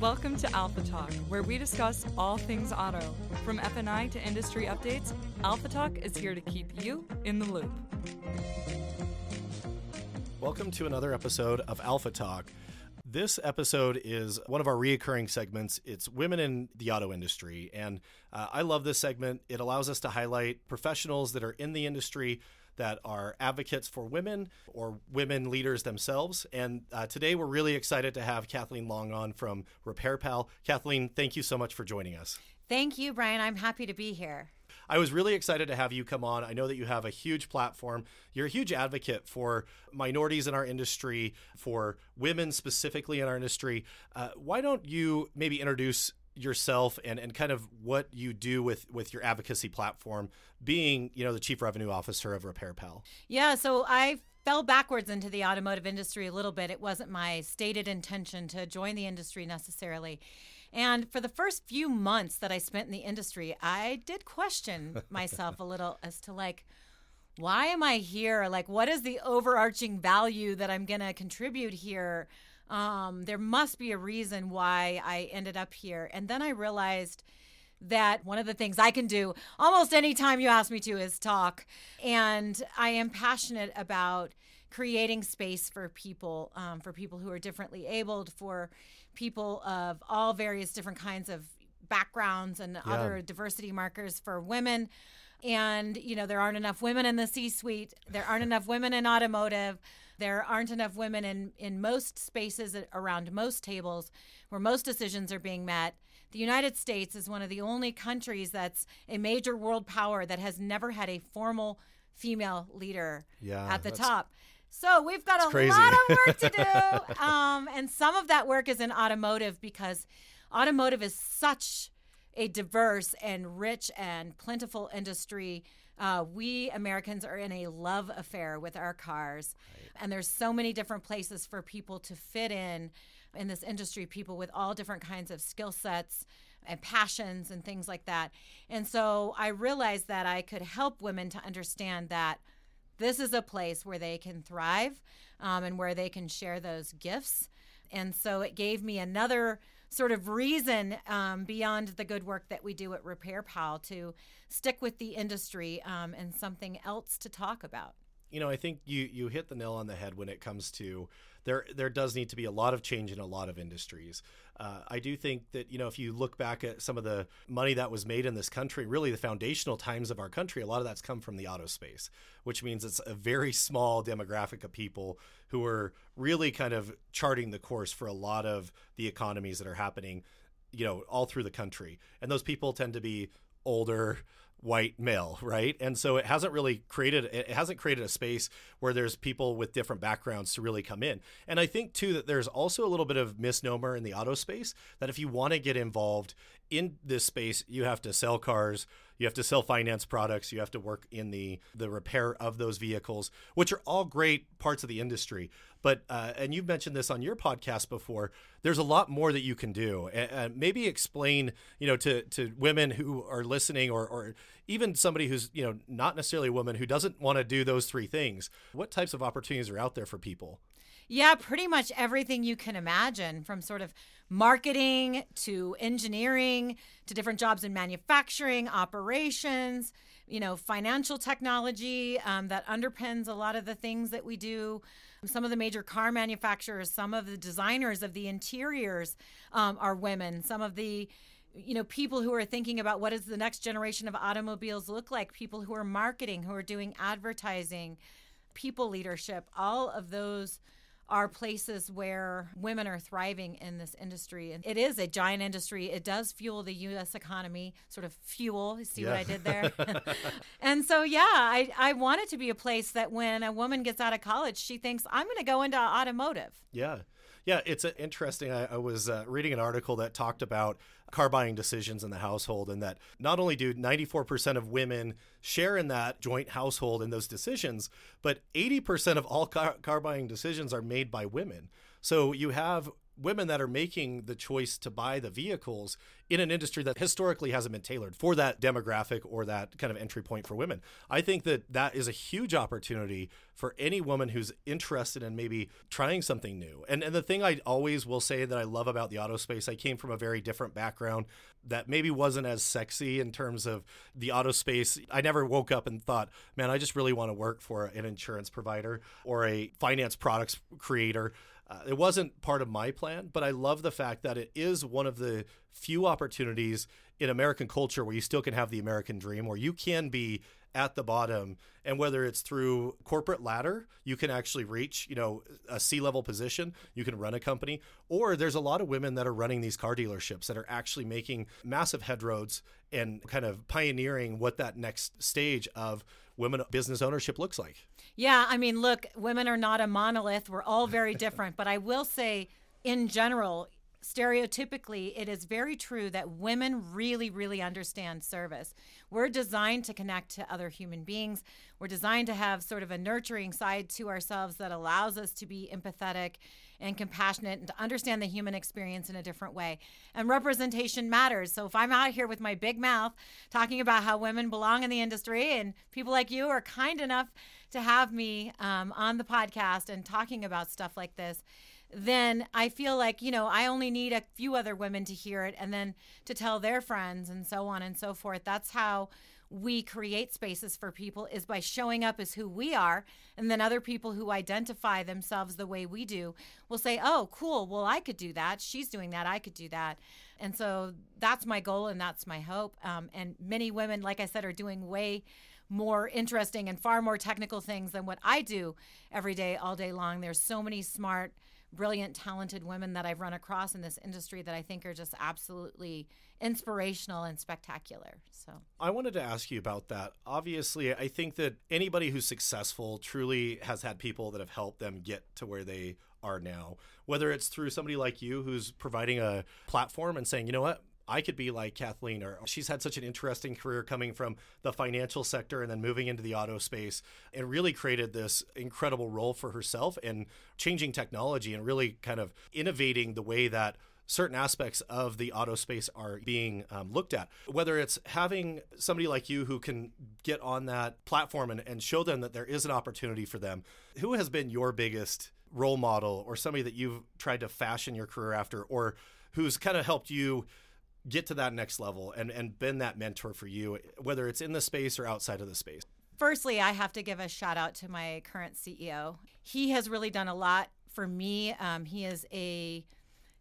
Welcome to Alpha Talk, where we discuss all things auto. From F&I to industry updates, Alpha Talk is here to keep you in the loop. Welcome to another episode of Alpha Talk. This episode is one of our reoccurring segments. It's women in the auto industry. And uh, I love this segment. It allows us to highlight professionals that are in the industry that are advocates for women or women leaders themselves. And uh, today we're really excited to have Kathleen Long on from RepairPal. Kathleen, thank you so much for joining us. Thank you, Bryan. I'm happy to be here. I was really excited to have you come on. I know that you have a huge platform. You're a huge advocate for minorities in our industry, for women specifically in our industry. Uh, why don't you maybe introduce yourself and, and kind of what you do with, with your advocacy platform, being, you know, the chief revenue officer of RepairPal? Yeah, so I fell backwards into the automotive industry a little bit. It wasn't my stated intention to join the industry necessarily. And for the first few months that I spent in the industry, I did question myself a little as to like, why am I here? Like, what is the overarching value that I'm going to contribute here? Um, there must be a reason why I ended up here. And then I realized that one of the things I can do almost anytime you ask me to is talk. And I am passionate about creating space for people, um, for people who are differently abled, for people of all various different kinds of backgrounds and yeah. other diversity markers for women. And, you know, there aren't enough women in the C suite, there aren't enough women in automotive. There aren't enough women in, in most spaces around most tables where most decisions are being met. The United States is one of the only countries that's a major world power that has never had a formal female leader yeah, at the top. So we've got a crazy. lot of work to do. um, and some of that work is in automotive because automotive is such a diverse and rich and plentiful industry uh, we Americans are in a love affair with our cars, right. and there's so many different places for people to fit in in this industry. People with all different kinds of skill sets and passions and things like that. And so I realized that I could help women to understand that this is a place where they can thrive um, and where they can share those gifts. And so it gave me another sort of reason um, beyond the good work that we do at RepairPal to stick with the industry um, and something else to talk about. You know, I think you you hit the nail on the head when it comes to there there does need to be a lot of change in a lot of industries. Uh, I do think that you know if you look back at some of the money that was made in this country, really the foundational times of our country, a lot of that's come from the auto space, which means it's a very small demographic of people who are really kind of charting the course for a lot of the economies that are happening, you know, all through the country, and those people tend to be older white male, right? And so it hasn't really created it hasn't created a space where there's people with different backgrounds to really come in. And I think too that there's also a little bit of misnomer in the auto space that if you want to get involved in this space, you have to sell cars, you have to sell finance products, you have to work in the the repair of those vehicles, which are all great parts of the industry. But uh, and you've mentioned this on your podcast before. There's a lot more that you can do. And, maybe explain, you know, to to women who are listening, or or even somebody who's you know not necessarily a woman who doesn't want to do those three things. What types of opportunities are out there for people? Yeah, pretty much everything you can imagine from sort of marketing to engineering to different jobs in manufacturing, operations, you know, financial technology um, that underpins a lot of the things that we do. Some of the major car manufacturers, some of the designers of the interiors um, are women. Some of the you know people who are thinking about what does the next generation of automobiles look like people who are marketing who are doing advertising people leadership all of those are places where women are thriving in this industry. And it is a giant industry. It does fuel the U.S. economy, sort of fuel. See yeah. what I did there? and so, yeah, I, I want it to be a place that when a woman gets out of college, she thinks, I'm going to go into automotive. Yeah. Yeah, it's interesting. I, I was uh, reading an article that talked about car buying decisions in the household, and that not only do 94% of women share in that joint household in those decisions, but 80% of all car, car buying decisions are made by women. So you have women that are making the choice to buy the vehicles in an industry that historically hasn't been tailored for that demographic or that kind of entry point for women. I think that that is a huge opportunity for any woman who's interested in maybe trying something new. And and the thing I always will say that I love about the auto space, I came from a very different background that maybe wasn't as sexy in terms of the auto space. I never woke up and thought, man, I just really want to work for an insurance provider or a finance products creator. Uh, it wasn't part of my plan, but I love the fact that it is one of the few opportunities in American culture where you still can have the American dream, where you can be at the bottom. And whether it's through corporate ladder you can actually reach you know a c-level position you can run a company or there's a lot of women that are running these car dealerships that are actually making massive headroads and kind of pioneering what that next stage of women business ownership looks like. Yeah i mean look women are not a monolith. We're all very different. But i will say in general stereotypically, it is very true that women really, really understand service. We're designed to connect to other human beings. We're designed to have sort of a nurturing side to ourselves that allows us to be empathetic and compassionate and to understand the human experience in a different way. And representation matters. So if I'm out here with my big mouth talking about how women belong in the industry and people like you are kind enough to have me um, on the podcast and talking about stuff like this, then I feel like, you know, I only need a few other women to hear it and then to tell their friends and so on and so forth. That's how we create spaces for people is by showing up as who we are. And then other people who identify themselves the way we do will say oh cool. Well i could do that. She's doing that. I could do that. And so that's my goal and that's my hope. Um, and many women like i said are doing way more interesting and far more technical things than what i do every day all day long. There's so many smart brilliant, talented women that I've run across in this industry that I think are just absolutely inspirational and spectacular. So I wanted to ask you about that. Obviously, I think that anybody who's successful truly has had people that have helped them get to where they are now. Whether it's through somebody like you who's providing a platform and saying, you know what, I could be like Kathleen, or she's had such an interesting career coming from the financial sector and then moving into the auto space and really created this incredible role for herself and changing technology and really kind of innovating the way that certain aspects of the auto space are being um, looked at. Whether it's having somebody like you who can get on that platform and, and show them that there is an opportunity for them. Who has been your biggest role model or somebody that you've tried to fashion your career after or who's kind of helped you get to that next level and, and been that mentor for you, whether it's in the space or outside of the space? Firstly, I have to give a shout out to my current CEO. He has really done a lot for me. Um, he is a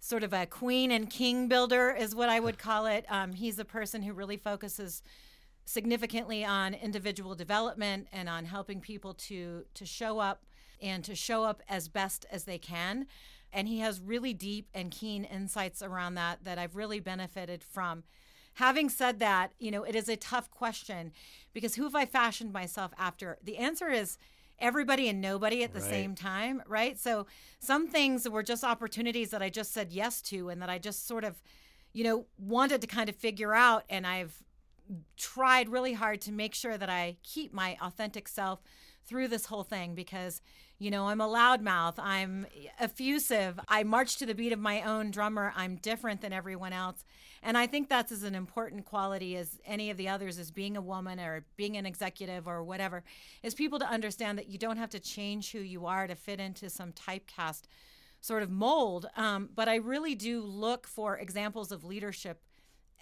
sort of a queen and king builder, is what I would call it. Um, he's a person who really focuses significantly on individual development and on helping people to to show up and to show up as best as they can and he has really deep and keen insights around that that I've really benefited from. Having said that, you know, it is a tough question because who have I fashioned myself after? The answer is everybody and nobody at the right. same time, right? So some things were just opportunities that I just said yes to and that I just sort of, you know, wanted to kind of figure out and I've tried really hard to make sure that I keep my authentic self through this whole thing because you know, I'm a loudmouth. I'm effusive. I march to the beat of my own drummer. I'm different than everyone else. And I think that's as an important quality as any of the others as being a woman or being an executive or whatever, is people to understand that you don't have to change who you are to fit into some typecast sort of mold. Um, but I really do look for examples of leadership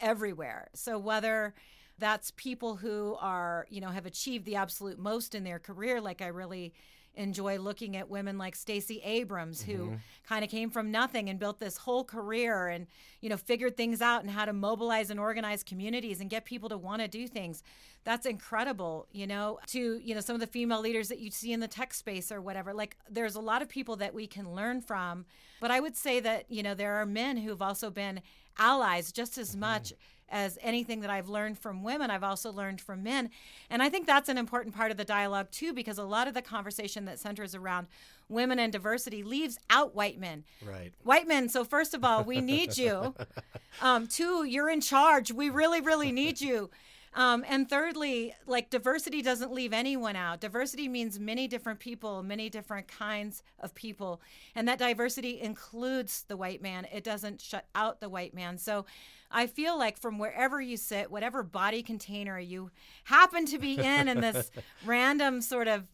everywhere. So whether that's people who are, you know, have achieved the absolute most in their career, like I really enjoy looking at women like Stacey Abrams, who mm-hmm. kind of came from nothing and built this whole career and, you know, figured things out and how to mobilize and organize communities and get people to want to do things. That's incredible, you know, to, you know, some of the female leaders that you see in the tech space or whatever. Like there's a lot of people that we can learn from. But I would say that, you know, there are men who've also been allies just as mm-hmm. much as anything that I've learned from women, I've also learned from men. And I think that's an important part of the dialogue, too, because a lot of the conversation that centers around women and diversity leaves out white men. Right. White men. So, first of all, we need you. Um, two, you're in charge. We really, really need you. Um, and thirdly, like diversity doesn't leave anyone out. Diversity means many different people, many different kinds of people. And that diversity includes the white man, it doesn't shut out the white man. So I feel like from wherever you sit, whatever body container you happen to be in, in this random sort of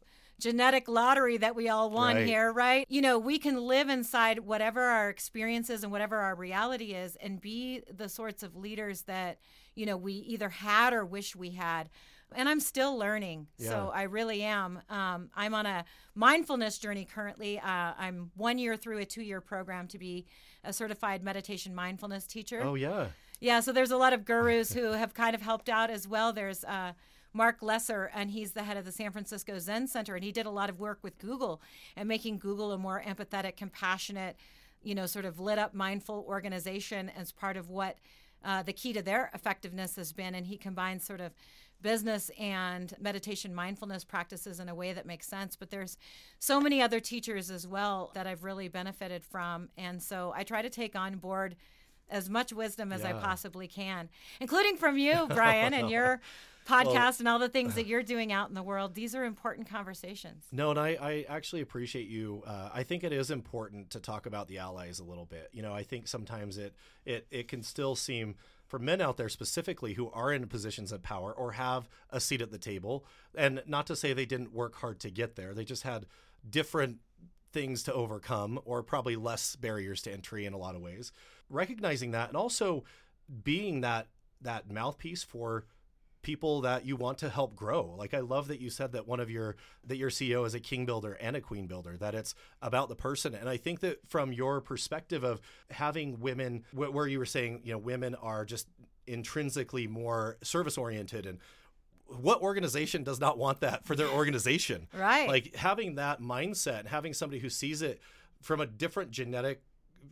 genetic lottery that we all won Right. here, right? You know, we can live inside whatever our experiences and whatever our reality is and be the sorts of leaders that, you know, we either had or wish we had. And I'm still learning. So I really am. Um, I'm on a mindfulness journey currently. Uh, I'm one year through a two year program to be a certified meditation mindfulness teacher. Oh yeah. Yeah, so there's a lot of gurus who have kind of helped out as well. There's uh, Marc Lesser, and he's the head of the San Francisco Zen Center, and he did a lot of work with Google and making Google a more empathetic, compassionate, you know, sort of lit up, mindful organization as part of what uh, the key to their effectiveness has been. And he combines sort of business and meditation mindfulness practices in a way that makes sense but there's so many other teachers as well that I've really benefited from and so I try to take on board as much wisdom as I possibly can, including from you, Bryan, and your podcast and all the things that you're doing out in the world. These are important conversations. No, and I, I actually appreciate you. Uh, I think it is important to talk about the allies a little bit. You know, I think sometimes it it it can still seem for men out there specifically who are in positions of power or have a seat at the table, and not to say they didn't work hard to get there. They just had different things to overcome or probably less barriers to entry in a lot of ways. Recognizing that and also being that that mouthpiece for people that you want to help grow. Like I love that you said that one of your that your CEO is a king builder and a queen builder. That it's about the person. And I think that from your perspective of having women, where you were saying, you know, women are just intrinsically more service oriented and what organization does not want that for their organization? Right. Like having that mindset and having somebody who sees it from a different genetic,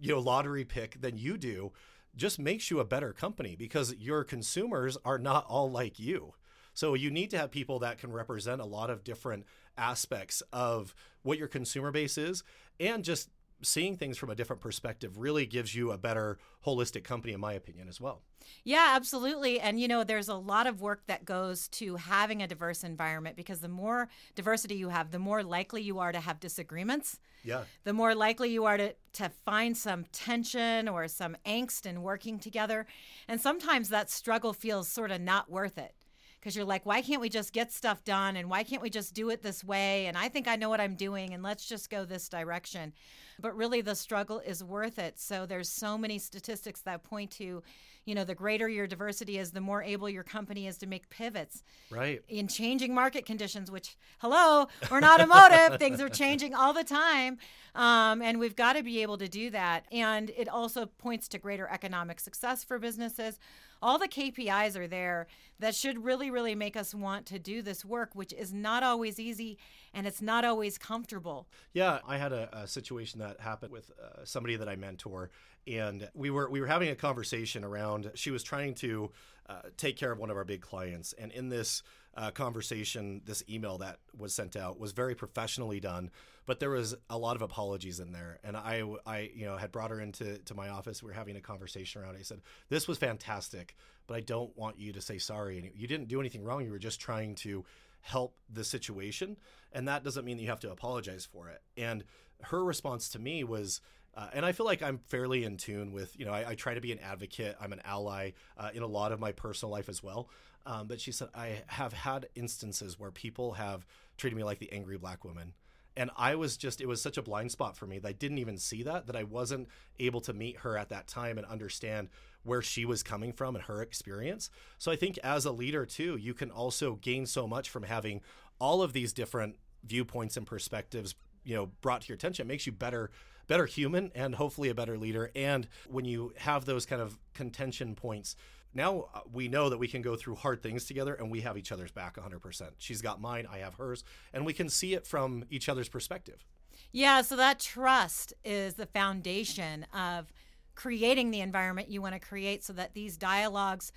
you know, lottery pick than you do just makes you a better company because your consumers are not all like you. So you need to have people that can represent a lot of different aspects of what your consumer base is and just seeing things from a different perspective really gives you a better holistic company in my opinion as well. Yeah, absolutely. And you know, there's a lot of work that goes to having a diverse environment because the more diversity you have, the more likely you are to have disagreements. Yeah. the more likely you are to, to find some tension or some angst in working together. And sometimes that struggle feels sort of not worth it because you're like, why can't we just get stuff done? And why can't we just do it this way? And I think I know what I'm doing, and let's just go this direction. But really, the struggle is worth it. So there's so many statistics that point to, you know, the greater your diversity is, the more able your company is to make pivots Right. in changing market conditions, which, hello, we're in automotive. Things are changing all the time. Um, and we've got to be able to do that. And it also points to greater economic success for businesses. All the KPIs are there that should really, really make us want to do this work, which is not always easy and it's not always comfortable. Yeah, I had a, a situation that happened with uh, somebody that I mentor, and we were we were having a conversation around. She was trying to uh, take care of one of our big clients, and in this uh, conversation, this email that was sent out was very professionally done, but there was a lot of apologies in there. And I, I, you know, had brought her into to my office. We were having a conversation around. it. I said, "This was fantastic, but I don't want you to say sorry. And you didn't do anything wrong. You were just trying to." help the situation and that doesn't mean that you have to apologize for it and her response to me was uh, and I feel like I'm fairly in tune with, you know, I, I try to be an advocate. I'm an ally uh, in a lot of my personal life as well. Um, but she said, I have had instances where people have treated me like the angry black woman. And I was just, it was such a blind spot for me that I didn't even see that, that I wasn't able to meet her at that time and understand where she was coming from and her experience. So I think as a leader, too, you can also gain so much from having all of these different viewpoints and perspectives you know brought to your attention it makes you better better human and hopefully a better leader. And when you have those kind of contention points now uh, we know that we can go through hard things together and we have each other's back 100% she's got mine i have hers and we can see it from each other's perspective. Yeah, so that trust is the foundation of creating the environment you want to create so that these dialogues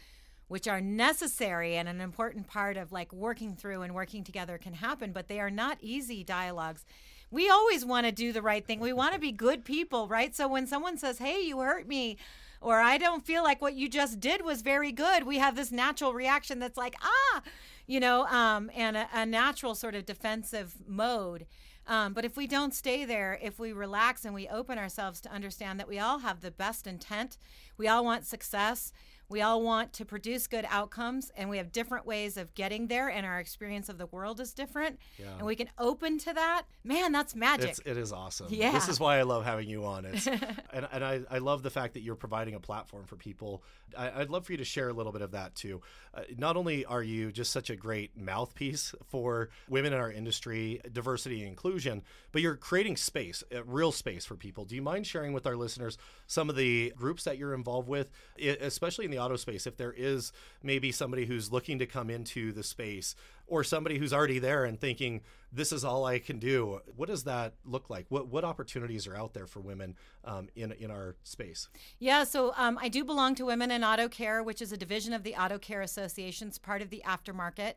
which are necessary and an important part of like working through and working together can happen but they are not easy dialogues we always want to do the right thing we want to be good people right so when someone says hey you hurt me or I don't feel like what you just did was very good. We have this natural reaction that's like, ah, you know, um, and a, a natural sort of defensive mode. Um, but if we don't stay there, if we relax and we open ourselves to understand that we all have the best intent, we all want success, we all want to produce good outcomes, and we have different ways of getting there, and our experience of the world is different. Yeah. And we can open to that. Man, that's magic. It's, it is awesome. Yeah. This is why I love having you on. It's, and and I, I love the fact that you're providing a platform for people. I, would love for you to share a little bit of that too. Uh, not only are you just such a great mouthpiece for women in our industry, diversity and inclusion, but you're creating space, uh, real space for people. Do you mind sharing with our listeners some of the groups that you're involved with, especially in the auto space? If there is maybe somebody who's looking to come into the space or somebody who's already there and thinking this is all I can do. What does that look like? What what opportunities are out there for women um, in in our space? Yeah, so um, I do belong to Women in Auto Care, which is a division of the Auto Care Association, it's part of the aftermarket,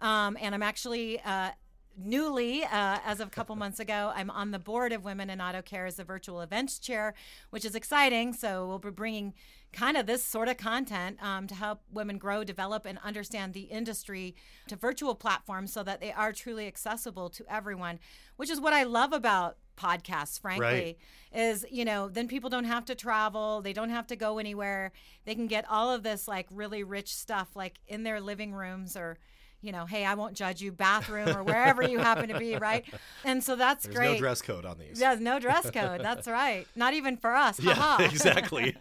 um, and I'm actually. Uh, newly, uh, as of a couple months ago, I'm on the board of Women in Auto Care as a virtual events chair, which is exciting. So we'll be bringing kind of this sort of content um, to help women grow, develop, and understand the industry to virtual platforms so that they are truly accessible to everyone, which is what I love about podcasts frankly right. is you know then people don't have to travel they don't have to go anywhere they can get all of this like really rich stuff like in their living rooms or you know, hey, I won't judge you, bathroom or wherever you happen to be, right? And so that's great. There's great. No dress code on these. Yeah, no dress code. That's right. Not even for us. Yeah, exactly.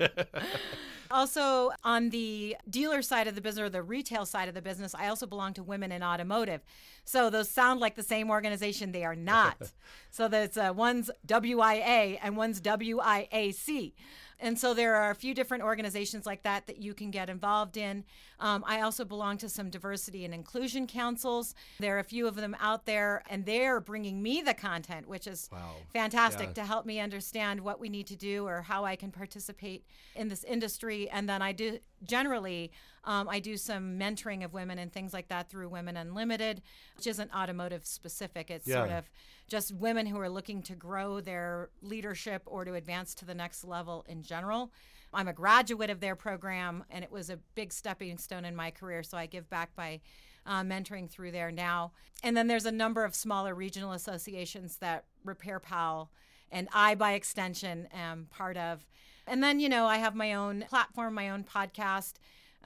also, on the dealer side of the business or the retail side of the business, I also belong to Women in Automotive. So those sound like the same organization. They are not. so that's uh, one's WIA and one's WIAC. And so there are a few different organizations like that that you can get involved in. Um, I also belong to some diversity and inclusion councils. There are a few of them out there, and they're bringing me the content, which is wow. fantastic yeah. to help me understand what we need to do or how I can participate in this industry. And then I do generally um, I do some mentoring of women and things like that through Women Unlimited, which isn't automotive specific. It's yeah. sort of just women who are looking to grow their leadership or to advance to the next level in general. I'm a graduate of their program, and it was a big stepping stone in my career. So I give back by uh, mentoring through there now. And then there's a number of smaller regional associations that RepairPal and I, by extension, am part of. And then, you know, I have my own platform, my own podcast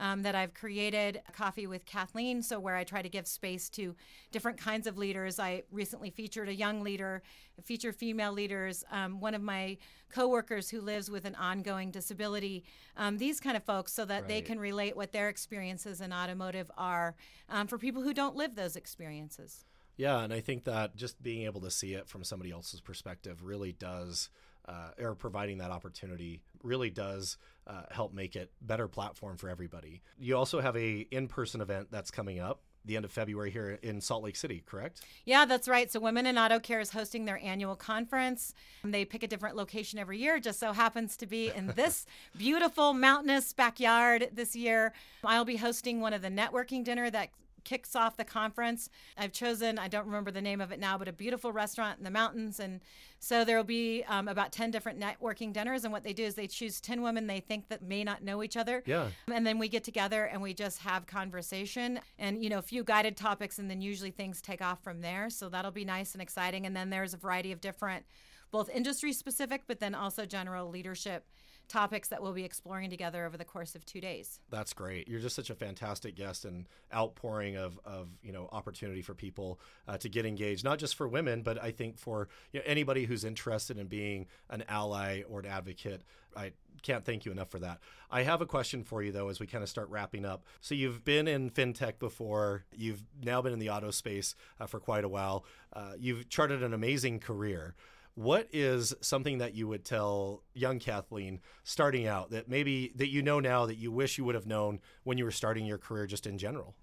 um, that I've created, Coffee with Kathleen, so where I try to give space to different kinds of leaders. I recently featured a young leader, featured female leaders, um, one of my coworkers who lives with an ongoing disability, um, these kind of folks, so that right. they can relate what their experiences in automotive are um, for people who don't live those experiences. Yeah, and I think that just being able to see it from somebody else's perspective really does uh, or providing that opportunity really does uh, help make it better platform for everybody. You also have a in-person event that's coming up the end of February here in Salt Lake City, correct? Yeah, that's right. So Women in Auto Care is hosting their annual conference. They pick a different location every year. Just so happens to be in this beautiful mountainous backyard this year. I'll be hosting one of the networking dinner that kicks off the conference. I've chosen, I don't remember the name of it now, but a beautiful restaurant in the mountains. And so there will be um, about 10 different networking dinners. And what they do is they choose 10 women they think that may not know each other. Yeah. And then we get together and we just have conversation and, you know, a few guided topics. And then usually things take off from there. So that'll be nice and exciting. And then there's a variety of different, both industry specific, but then also general leadership topics that we'll be exploring together over the course of two days. That's great. You're just such a fantastic guest and outpouring of, of you know opportunity for people uh, to get engaged, not just for women, but I think for you know, anybody who's interested in being an ally or an advocate. I can't thank you enough for that. I have a question for you though as we kind of start wrapping up. So you've been in fintech before. You've now been in the auto space uh, for quite a while. Uh, you've charted an amazing career. What is something that you would tell young Kathleen starting out that maybe that you know now that you wish you would have known when you were starting your career just in general?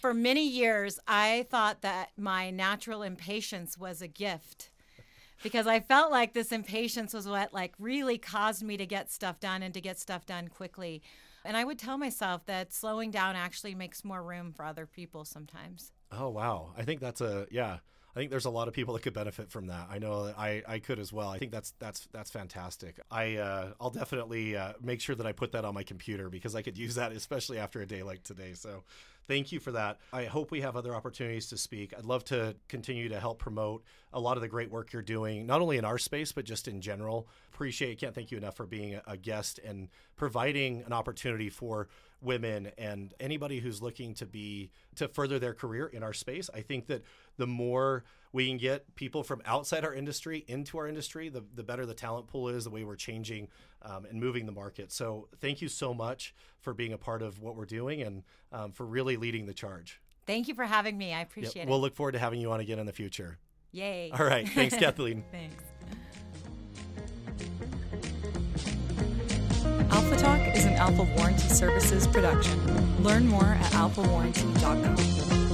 For many years, I thought that my natural impatience was a gift because I felt like this impatience was what like really caused me to get stuff done and to get stuff done quickly. And I would tell myself that slowing down actually makes more room for other people sometimes. Oh wow. I think that's a yeah. I think there's a lot of people that could benefit from that. I know that I, I could as well. I think that's that's that's fantastic. I uh, I'll definitely uh, make sure that I put that on my computer because I could use that, especially after a day like today. So thank you for that. I hope we have other opportunities to speak. I'd love to continue to help promote a lot of the great work you're doing, not only in our space, but just in general. Appreciate, can't thank you enough for being a guest and providing an opportunity for women and anybody who's looking to be to further their career in our space. I think that the more we can get people from outside our industry into our industry, the, the better the talent pool is, the way we're changing um, and moving the market. So thank you so much for being a part of what we're doing and um, for really leading the charge. Thank you for having me. I appreciate yep. it. We'll look forward to having you on again in the future. Yay. All right. Thanks, Kathleen. Thanks. Alpha Talk is an Alpha Warranty Services production. Learn more at alphawarranty.com.